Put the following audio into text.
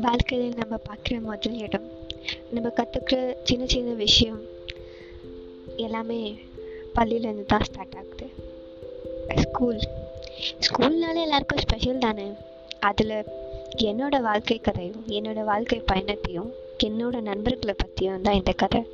வாழ்க்கையில் நம்ம பார்க்குற முதல் இடம் நம்ம கற்றுக்குற சின்ன சின்ன விஷயம் எல்லாமே பள்ளியிலேருந்து தான் ஸ்டார்ட் ஆகுது. ஸ்கூல் ஸ்கூல்னாலே எல்லாருக்கும் ஸ்பெஷல் தானே? அதில் என்னோட வாழ்க்கை கதையும் என்னோட வாழ்க்கை பயணத்தையும் என்னோட நண்பர்களை பற்றியும் தான் இந்த கதை.